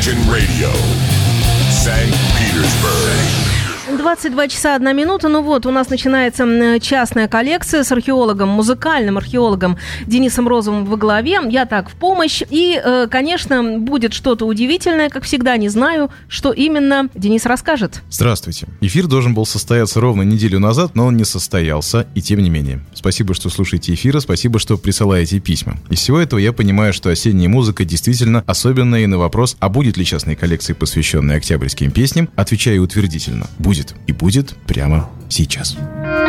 Imagine Radio, St. Petersburg. 22 часа 1 минута. Ну вот, у нас начинается частная коллекция с археологом, музыкальным археологом Денисом Розовым во главе. Я так в помощь. И, э, конечно, будет что-то удивительное, как всегда, не знаю, что именно Денис расскажет. Здравствуйте. Эфир должен был состояться ровно неделю назад, но он не состоялся, и тем не менее. Спасибо, что слушаете эфиры, спасибо, что присылаете письма. Из всего этого я понимаю, что осенняя музыка действительно особенная, и на вопрос, а будет ли частной коллекции, посвященной октябрьским песням, отвечаю утвердительно. Будет И будет прямо сейчас. I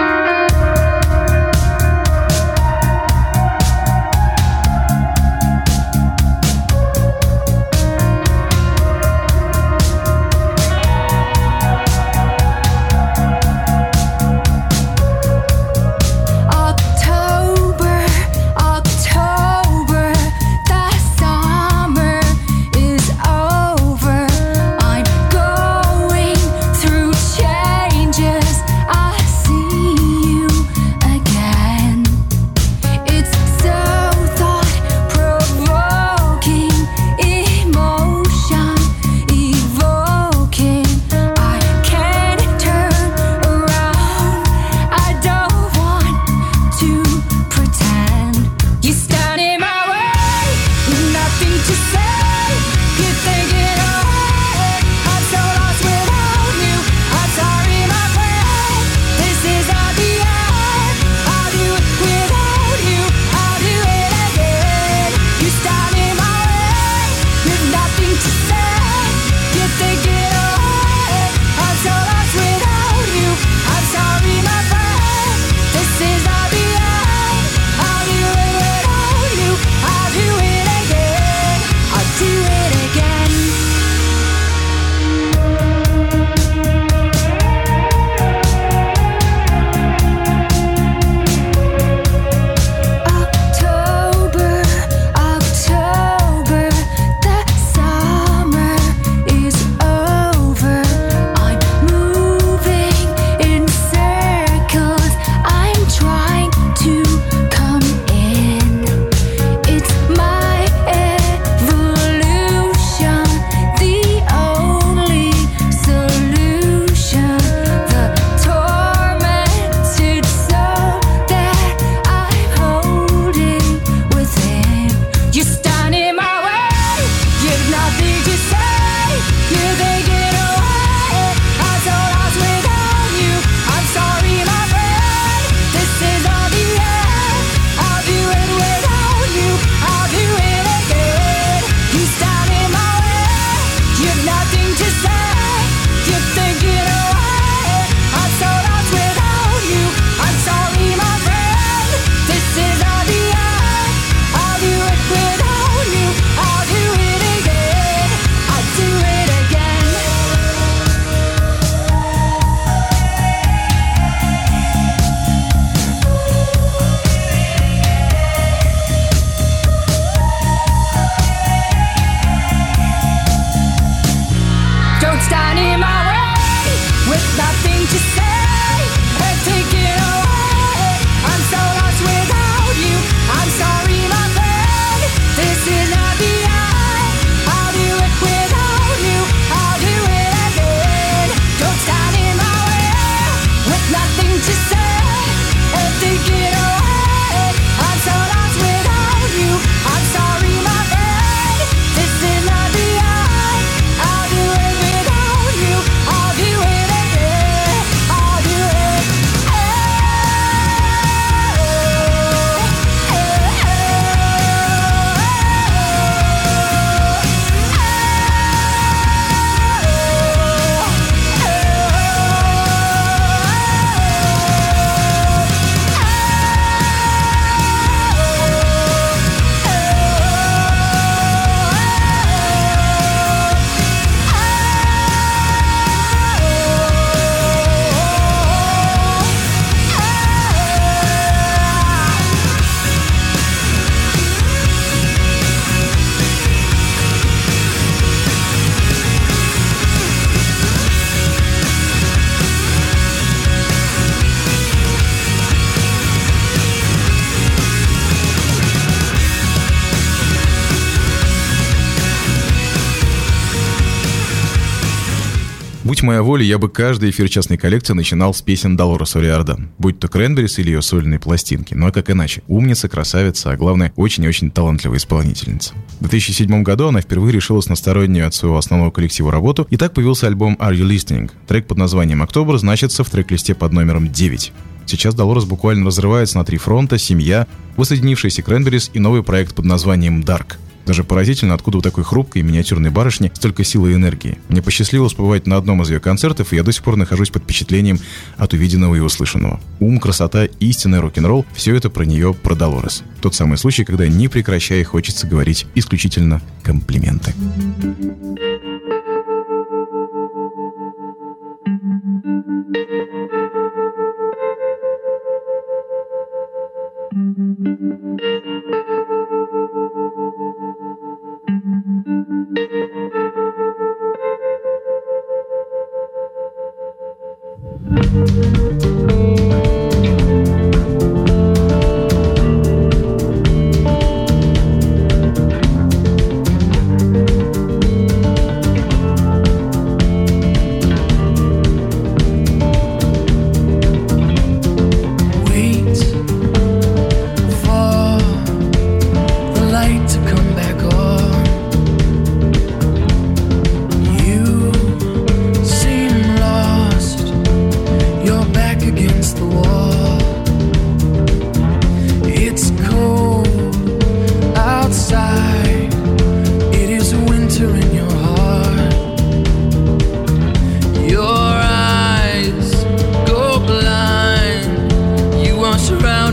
моя воля, я бы каждый эфир частной коллекции начинал с песен Долорес Ориардан, будь то Кренберис или ее сольные пластинки. Ну а как иначе? Умница, красавица, а главное, очень и очень талантливая исполнительница. В 2007 году она впервые решилась на стороннюю от своего основного коллектива работу, и так появился альбом Are You Listening? Трек под названием «Октобер» значится в трек-листе под номером 9. Сейчас Долорес буквально разрывается на три фронта, семья, воссоединившиеся Кренберис и новый проект под названием «Dark». Даже поразительно, откуда у такой хрупкой и миниатюрной барышни столько силы и энергии. Мне посчастливилось побывать на одном из ее концертов, и я до сих пор нахожусь под впечатлением от увиденного и услышанного. Ум, красота, истинный рок-н-ролл – все это про нее, про Долорес. Тот самый случай, когда не прекращая хочется говорить исключительно комплименты.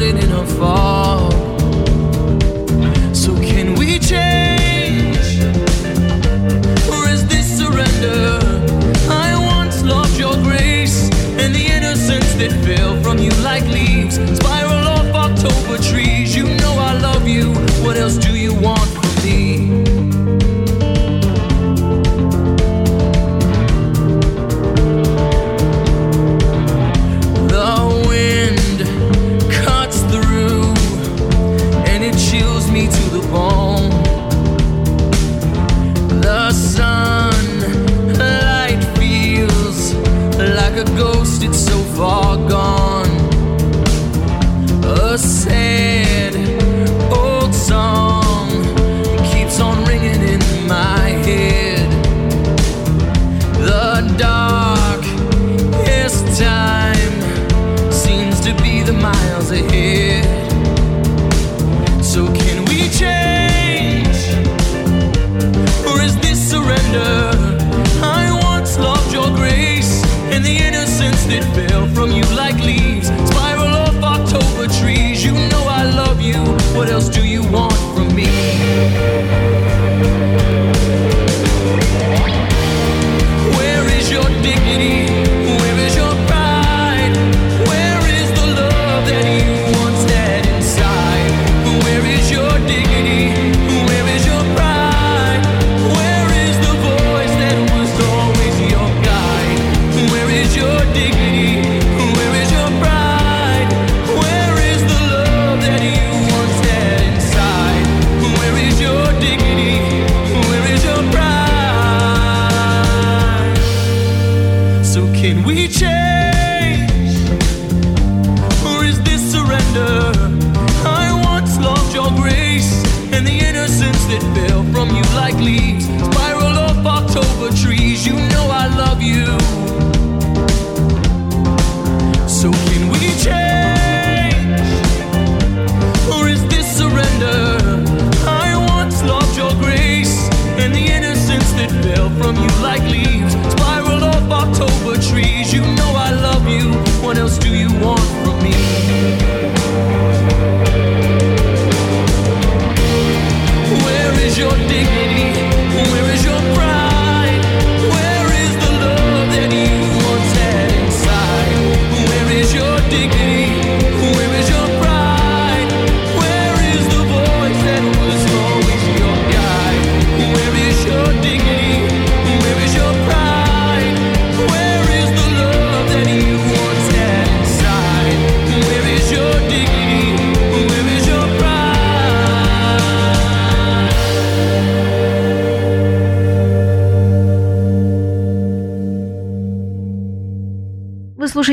In or fall.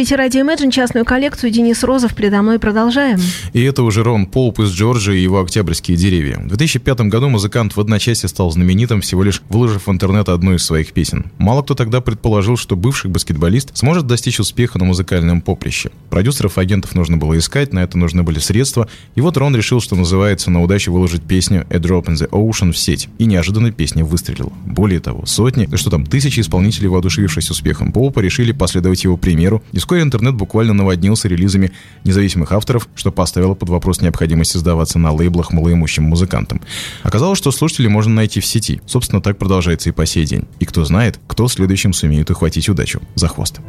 Слушаете радио Imagine, частную коллекцию Денис Розов. Передо мной продолжаем. И это уже Рон Поуп из Джорджии и его «Октябрьские деревья». В 2005 году музыкант в одночасье стал знаменитым, всего лишь выложив в интернет одну из своих песен. Мало кто тогда предположил, что бывший баскетболист сможет достичь успеха на музыкальном поприще. Продюсеров и агентов нужно было искать, на это нужны были средства. И вот Рон решил, что называется, на удачу выложить песню «A Drop in the Ocean» в сеть. И неожиданно песня выстрелила. Более того, сотни, да что там, тысячи исполнителей, воодушевившись успехом Поупа, решили последовать его примеру, и вскоре интернет буквально наводнился релизами независимых авторов, что поставило под вопрос необходимость издаваться на лейблах малоимущим музыкантам. Оказалось, что слушателей можно найти в сети. Собственно, так продолжается и по сей день. И кто знает, кто следующим сумеет ухватить удачу за хвост.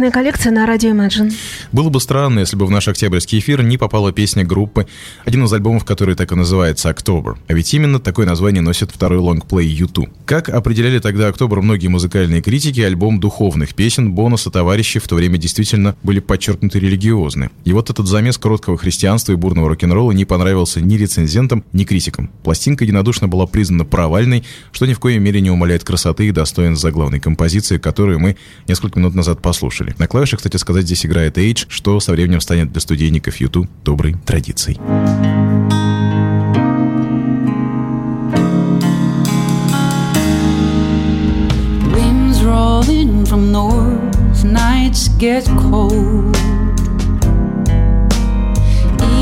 Частная коллекция на радио Imagine. Было бы странно, если бы в наш октябрьский эфир не попала песня группы, один из альбомов, который так и называется «October». А ведь именно такое название носит второй лонгплей YouTube. Как определяли тогда «October» многие музыкальные критики, альбом духовных песен, бонуса товарищи в то время действительно были подчеркнуты религиозны. И вот этот замес короткого христианства и бурного рок-н-ролла не понравился ни рецензентам, ни критикам. Пластинка единодушно была признана провальной, что ни в коей мере не умаляет красоты и достоинств заглавной композиции, которую мы несколько минут назад послушали послушали. На клавишах, кстати сказать, здесь играет Age, что со временем станет для студийников YouTube доброй традицией. from north, nights get cold.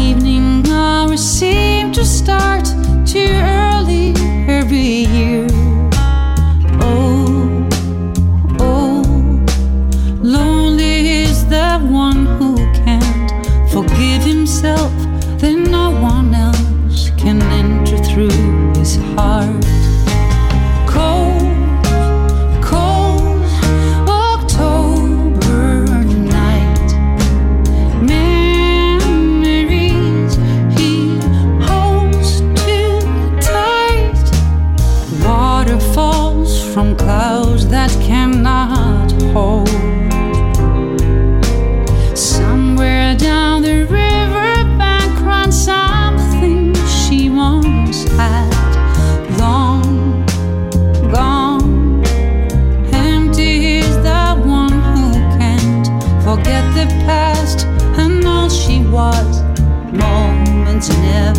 Evening hours seem to start too early every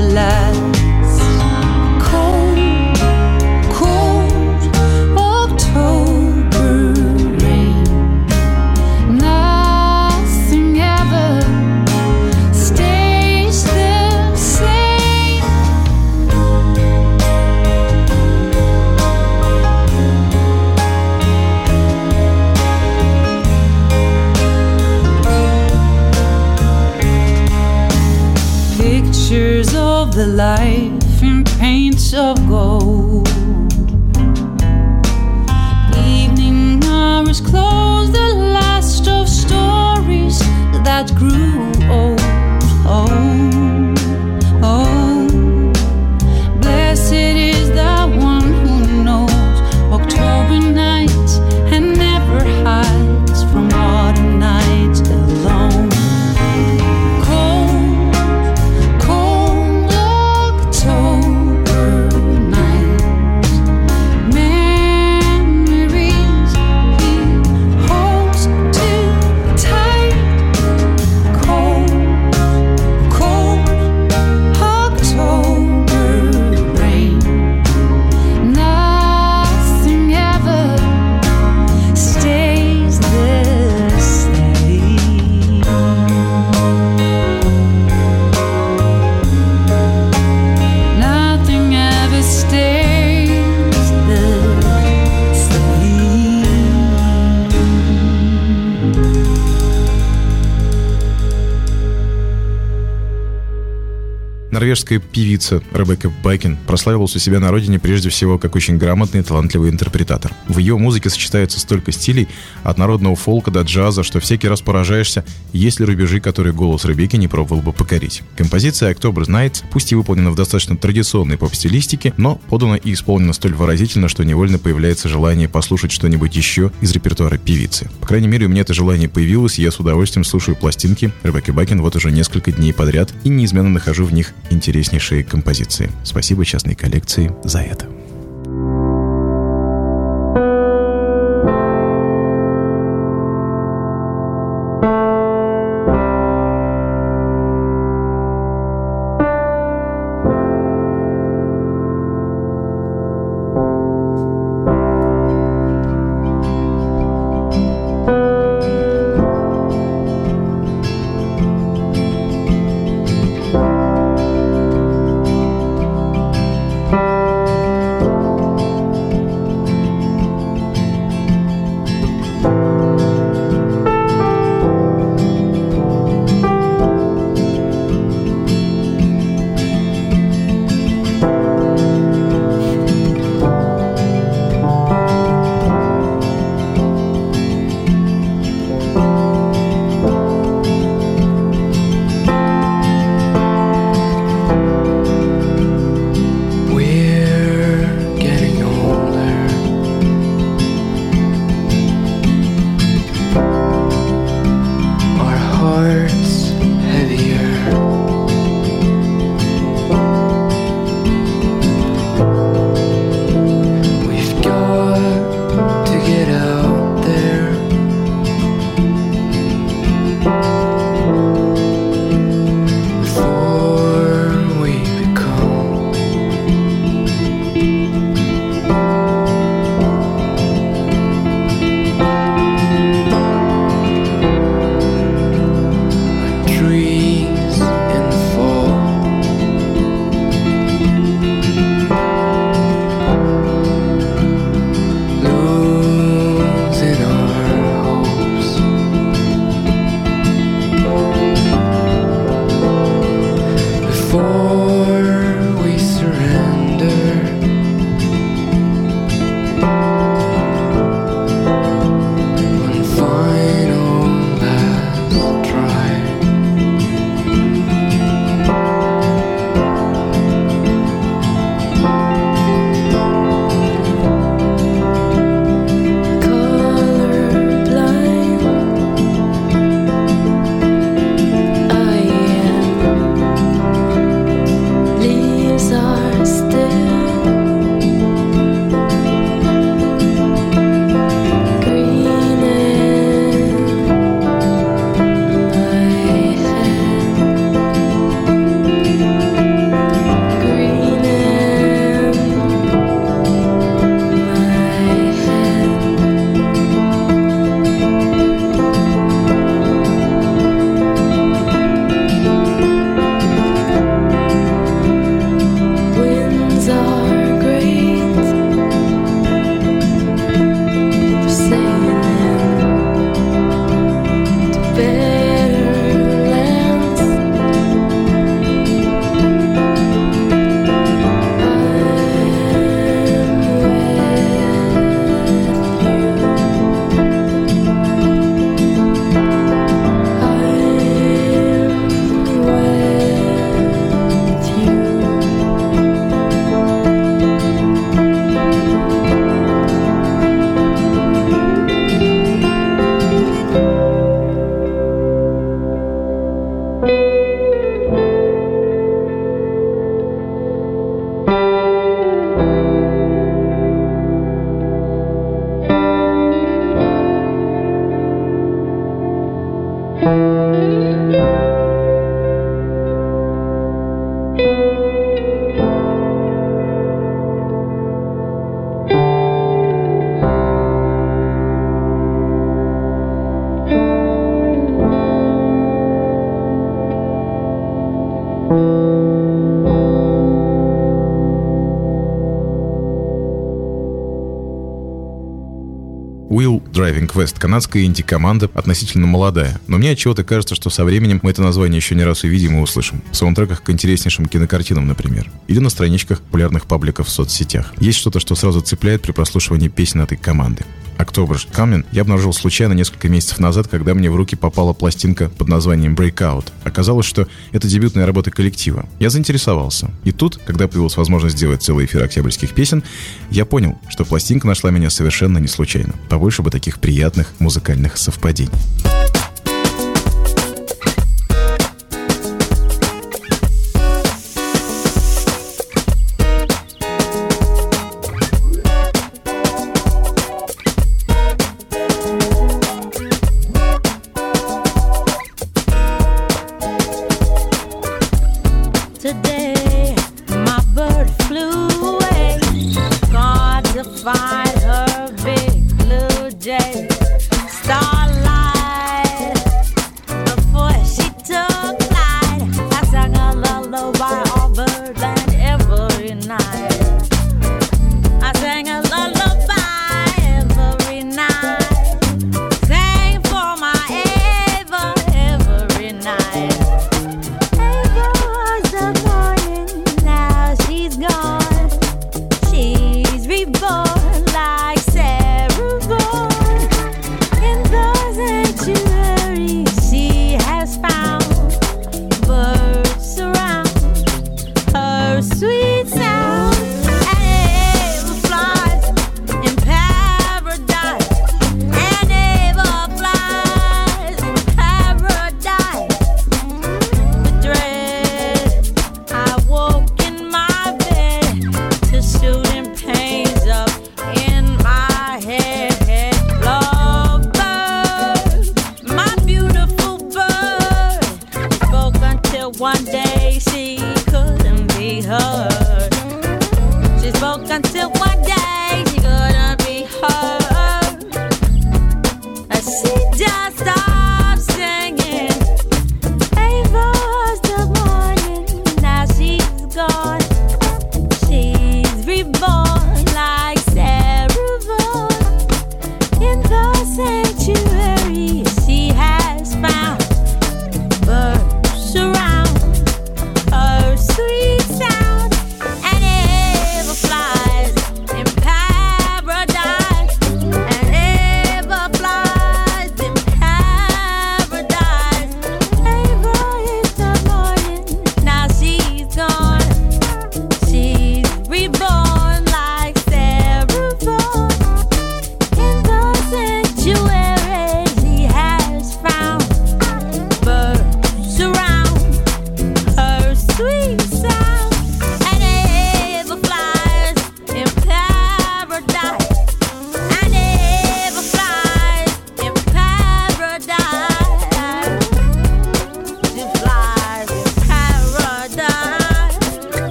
the light. Life in paints of gold. Норвежская певица Ребекка Байкин прославилась у себя на родине прежде всего как очень грамотный и талантливый интерпретатор. В ее музыке сочетается столько стилей, от народного фолка до джаза, что всякий раз поражаешься, есть ли рубежи, которые голос Ребекки не пробовал бы покорить. Композиция «October Nights» пусть и выполнена в достаточно традиционной поп-стилистике, но подана и исполнена столь выразительно, что невольно появляется желание послушать что-нибудь еще из репертуара певицы. По крайней мере, у меня это желание появилось, и я с удовольствием слушаю пластинки Ребекки Бакин вот уже несколько дней подряд и неизменно нахожу в них интереснейшие композиции. Спасибо частной коллекции за это. Quest, канадская инди-команда, относительно молодая. Но мне от чего-то кажется, что со временем мы это название еще не раз увидим и услышим. В саундтреках к интереснейшим кинокартинам, например. Или на страничках популярных пабликов в соцсетях. Есть что-то, что сразу цепляет при прослушивании песен этой команды. October Coming я обнаружил случайно несколько месяцев назад, когда мне в руки попала пластинка под названием Breakout. Оказалось, что это дебютная работа коллектива. Я заинтересовался. И тут, когда появилась возможность сделать целый эфир октябрьских песен, я понял, что пластинка нашла меня совершенно не случайно. Побольше бы таких приятных музыкальных совпадений.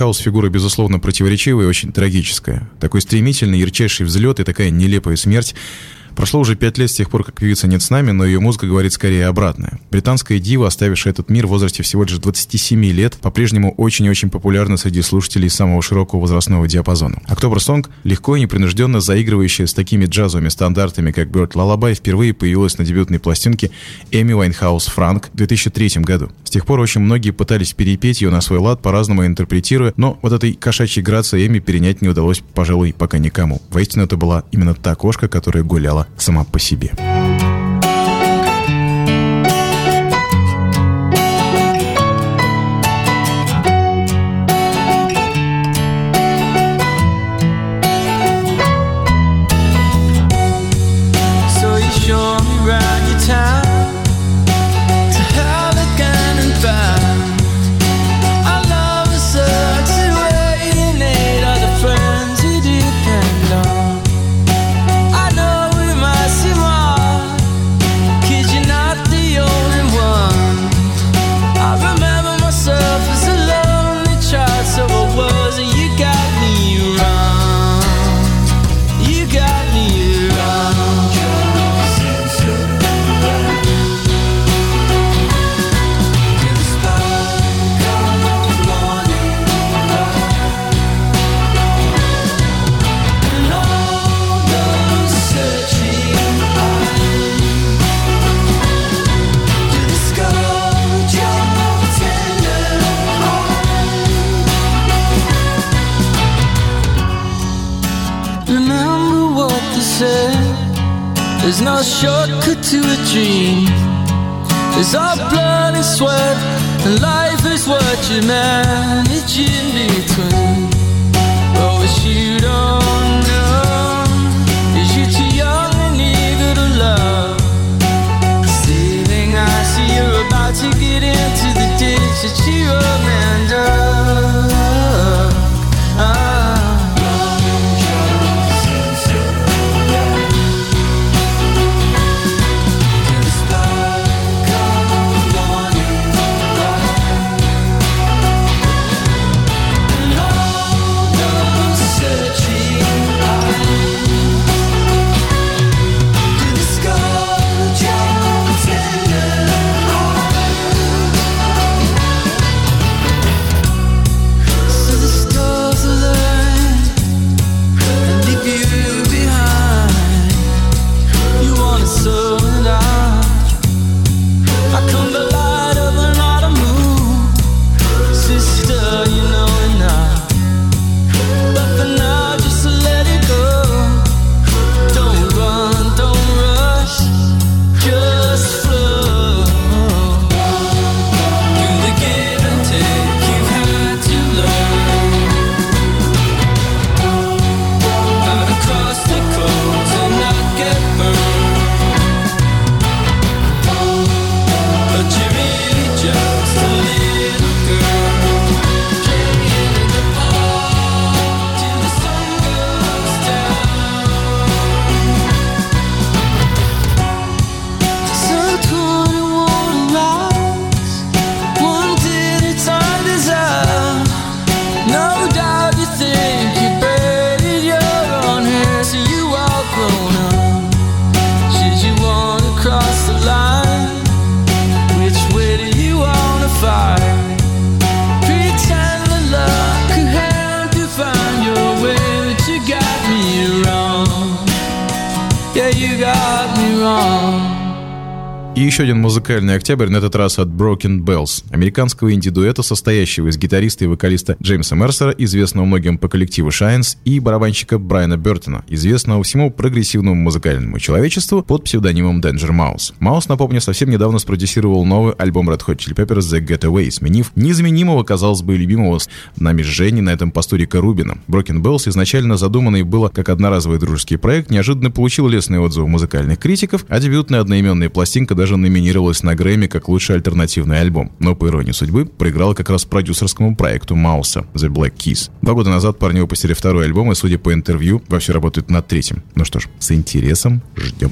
Уайнхаус фигура, безусловно, противоречивая и очень трагическая. Такой стремительный, ярчайший взлет и такая нелепая смерть. Прошло уже пять лет с тех пор, как певица нет с нами, но ее музыка говорит скорее обратное. Британская дива, оставившая этот мир в возрасте всего лишь 27 лет, по-прежнему очень и очень популярна среди слушателей самого широкого возрастного диапазона. October Song, легко и непринужденно заигрывающая с такими джазовыми стандартами, как Bird Lullaby, впервые появилась на дебютной пластинке Эми Уайнхаус Франк в 2003 году. С тех пор очень многие пытались перепеть ее на свой лад, по-разному интерпретируя, но вот этой кошачьей грации Эми перенять не удалось, пожалуй, пока никому. Воистину, это была именно та кошка, которая гуляла сама по себе. Музыкальный октябрь, на этот раз от Broken Bells, американского инди-дуэта, состоящего из гитариста и вокалиста Джеймса Мерсера, известного многим по коллективу Shines, и барабанщика Брайана Бертона, известного всему прогрессивному музыкальному человечеству под псевдонимом Danger Mouse. Маус, напомню, совсем недавно спродюсировал новый альбом Red Hot Chili Peppers The Getaway, сменив незаменимого, казалось бы, любимого с нами с Женей на этом посту Рика Рубина. Broken Bells изначально задуманный было как одноразовый дружеский проект, неожиданно получил лестные отзывы музыкальных критиков, а дебютная одноименная пластинка даже номинировалась на Грэмми как лучший альтернативный альбом. Но, по иронии судьбы, проиграла как раз продюсерскому проекту Мауса The Black Keys. Два года назад парни выпустили второй альбом и, судя по интервью, вовсю работают над третьим. Ну что ж, с интересом ждем.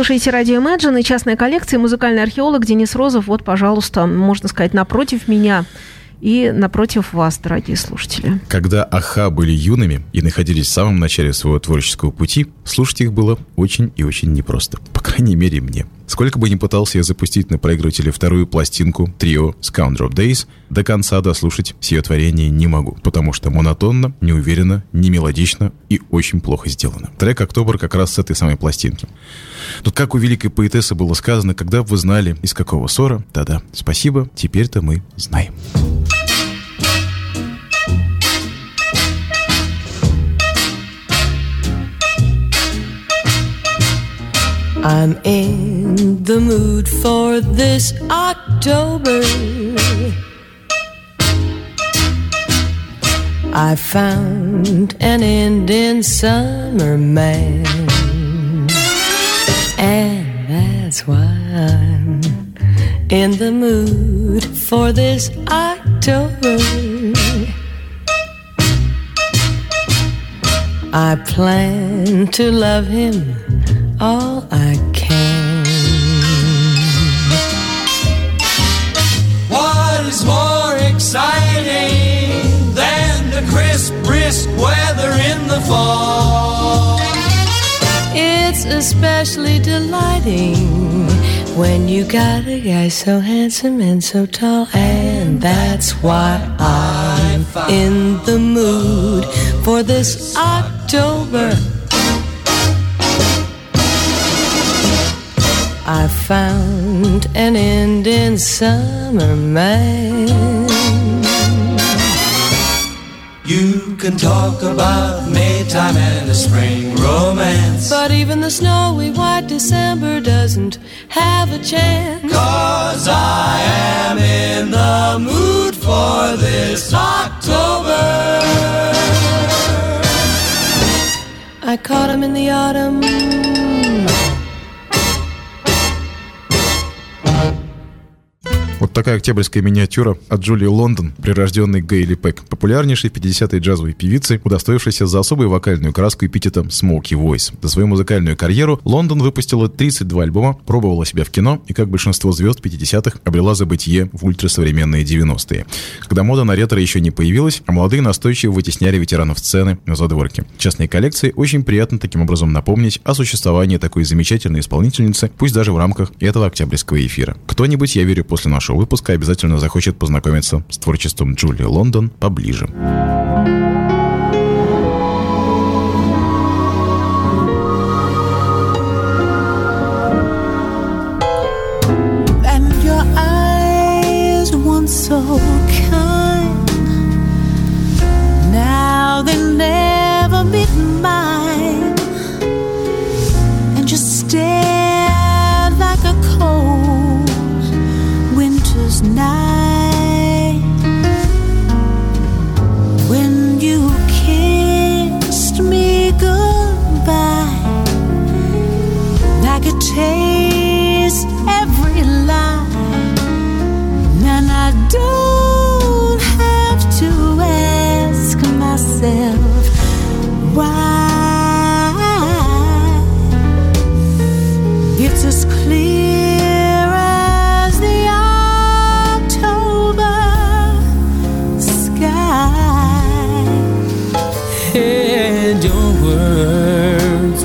Слушаете радио Imagine и частная коллекция. Музыкальный археолог Денис Розов. Вот, пожалуйста, можно сказать, напротив меня и напротив вас, дорогие слушатели. Когда Аха были юными и находились в самом начале своего творческого пути, слушать их было очень и очень непросто. По крайней мере, мне. Сколько бы ни пытался я запустить на проигрывателе вторую пластинку трио Scoundrel Days, до конца дослушать все творение не могу, потому что монотонно, неуверенно, не мелодично и очень плохо сделано. Трек «Октобер» как раз с этой самой пластинки. Тут как у великой поэтессы было сказано, когда вы знали, из какого ссора, да-да, спасибо, теперь-то мы знаем. I'm in the mood for this October. I found an Indian summer man, and that's why I'm in the mood for this October. I plan to love him all I weather in the fall? It's especially delighting when you got a guy so handsome and so tall, and that's why I'm in the mood for this October. I found an Indian summer man. You can talk about Maytime and a spring romance. But even the snowy white December doesn't have a chance. Cause I am in the mood for this October. I caught him in the autumn. Такая октябрьская миниатюра от Джулии Лондон, прирожденной Гейли Пэк, популярнейшей в 50-е джазовой певицы, удостоившейся за особую вокальную краску эпитетом Smoky Voice. За свою музыкальную карьеру Лондон выпустила 32 альбома, пробовала себя в кино и, как большинство звезд 50-х, обрела забытие в ультрасовременные 90-е. Когда мода на ретро еще не появилась, а молодые настойчиво вытесняли ветеранов сцены на задворке. Частные коллекции очень приятно таким образом напомнить о существовании такой замечательной исполнительницы, пусть даже в рамках этого октябрьского эфира. Кто-нибудь, я верю, после нашего выпуска обязательно захочет познакомиться с творчеством Джулии Лондон поближе.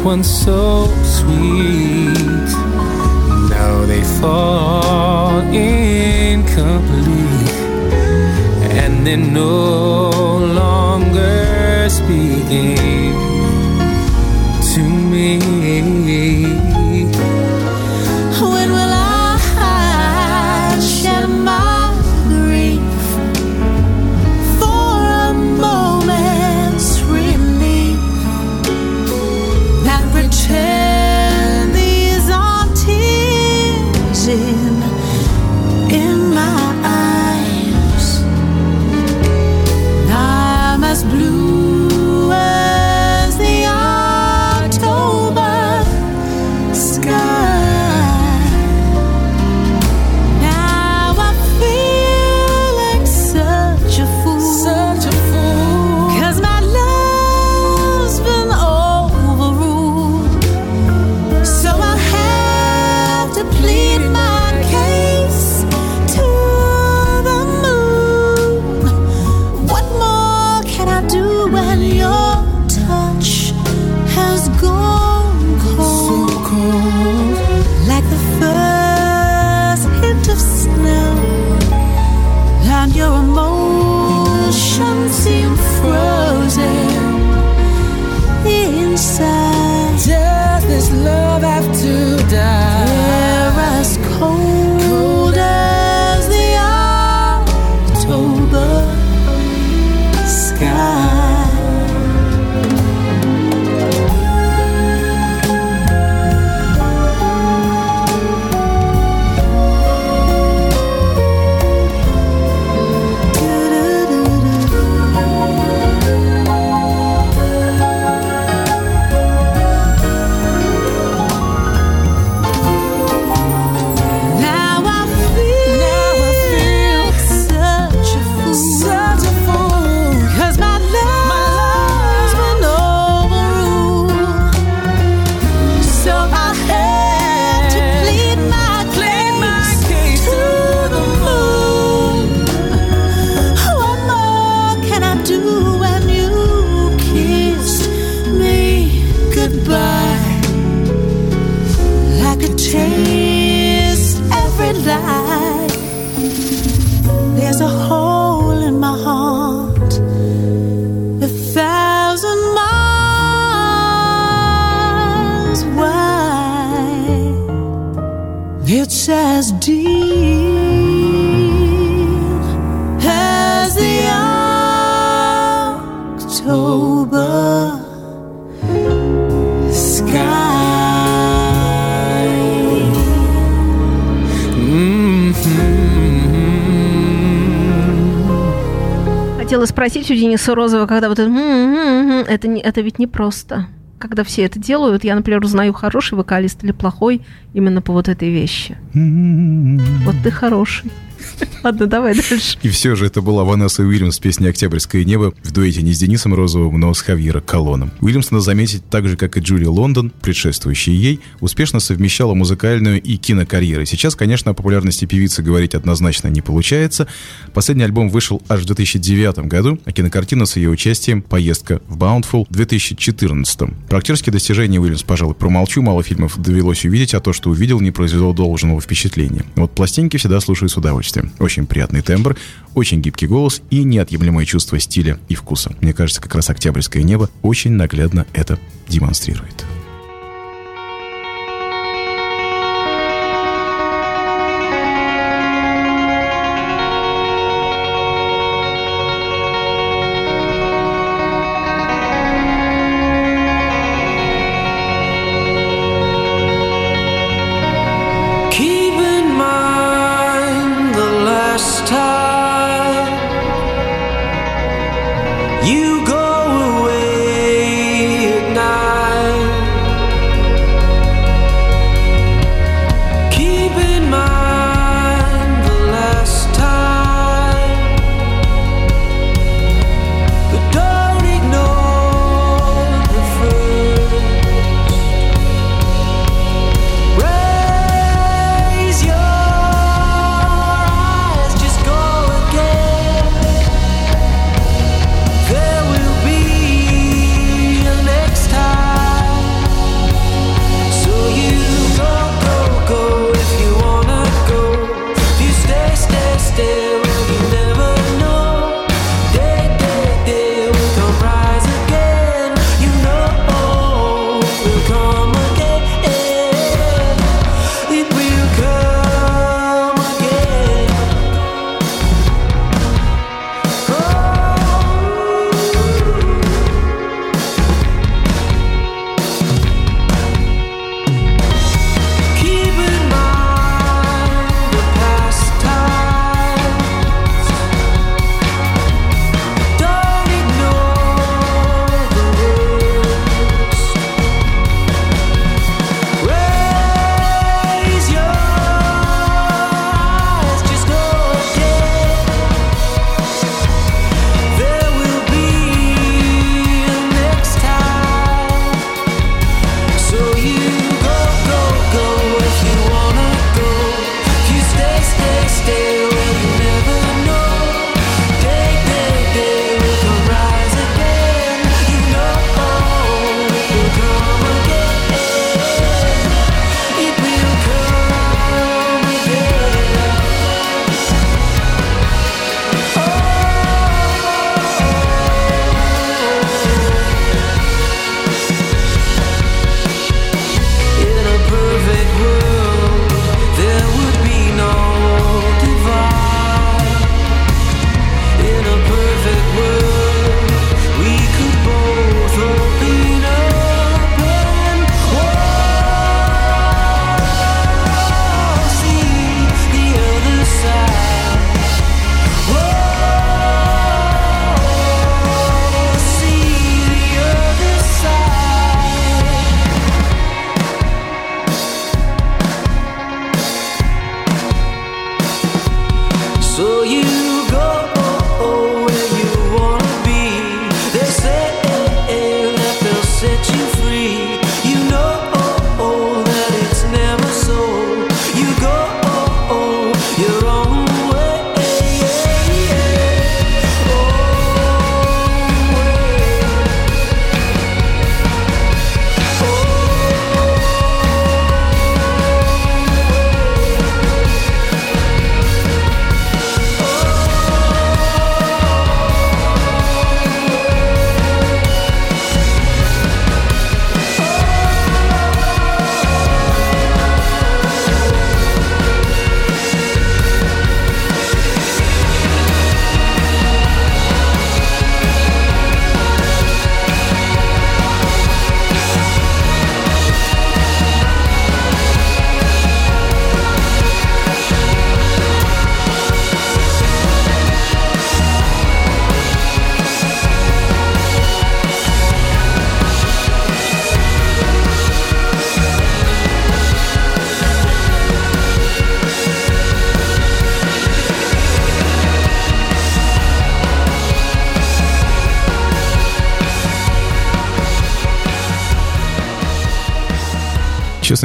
Once so sweet, now they fall incomplete, and they're no спросить у Дениса Розова, когда вот это, это, не, это ведь не просто. Когда все это делают, я, например, узнаю, хороший вокалист или плохой именно по вот этой вещи. Вот ты хороший. Ладно, давай дальше. И все же это была Ванесса Уильямс с песней «Октябрьское небо» в дуэте не с Денисом Розовым, но с Хавьера Колоном. Уильямс, надо заметить, так же, как и Джулия Лондон, предшествующая ей, успешно совмещала музыкальную и кинокарьеры. Сейчас, конечно, о популярности певицы говорить однозначно не получается. Последний альбом вышел аж в 2009 году, а кинокартина с ее участием «Поездка в Баундфул» в 2014. Про актерские достижения Уильямс, пожалуй, промолчу, мало фильмов довелось увидеть, а то, что увидел, не произвело должного впечатления. Вот пластинки всегда слушаю с удовольствием. Очень приятный тембр, очень гибкий голос и неотъемлемое чувство стиля и вкуса. Мне кажется, как раз «Октябрьское небо» очень наглядно это демонстрирует.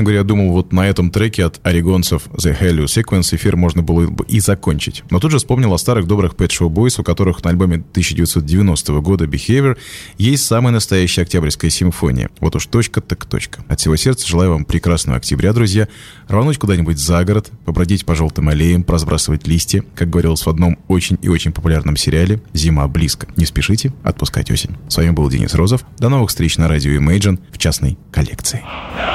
Честно говоря, думал, вот на этом треке от орегонцев The Helio Sequence эфир можно было бы и закончить. Но тут же вспомнил о старых добрых Pet Show Boys, у которых на альбоме 1990 года Behavior есть самая настоящая октябрьская симфония. Вот уж точка так точка. От всего сердца желаю вам прекрасного октября, друзья. Рвануть куда-нибудь за город, побродить по желтым аллеям, прозбрасывать листья, как говорилось в одном очень и очень популярном сериале «Зима близко». Не спешите отпускать осень. С вами был Денис Розов. До новых встреч на радио Imagine в частной коллекции. Thank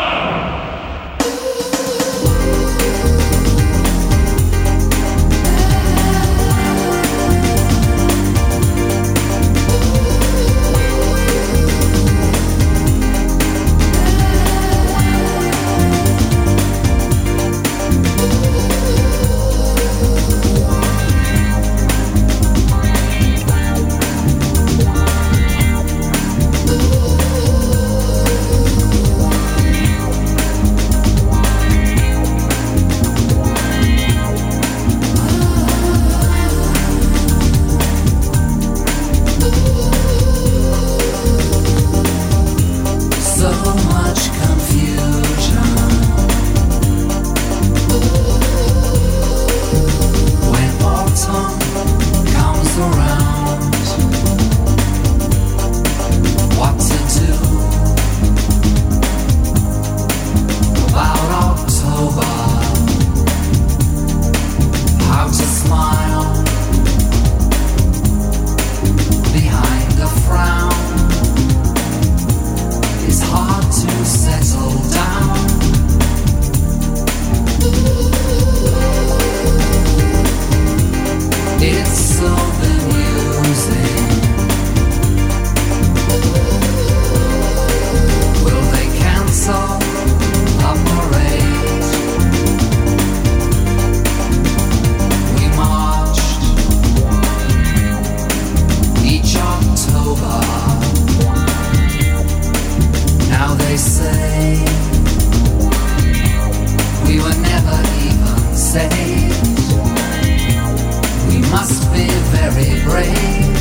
very brave.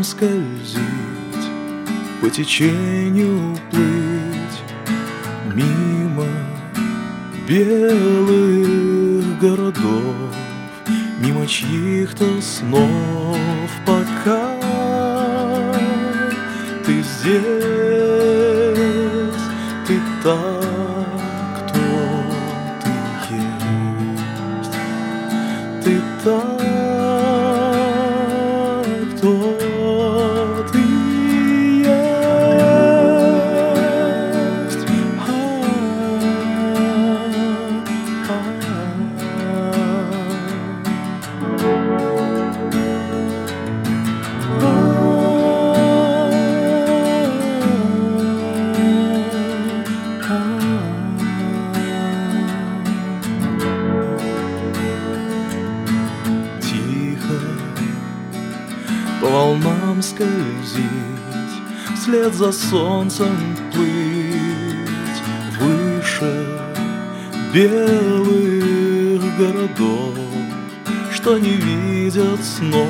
Волнам скользить, по течению плыть мимо белых городов, мимо чьих-то снов, солнцем плыть выше белых городов, что не видят снов,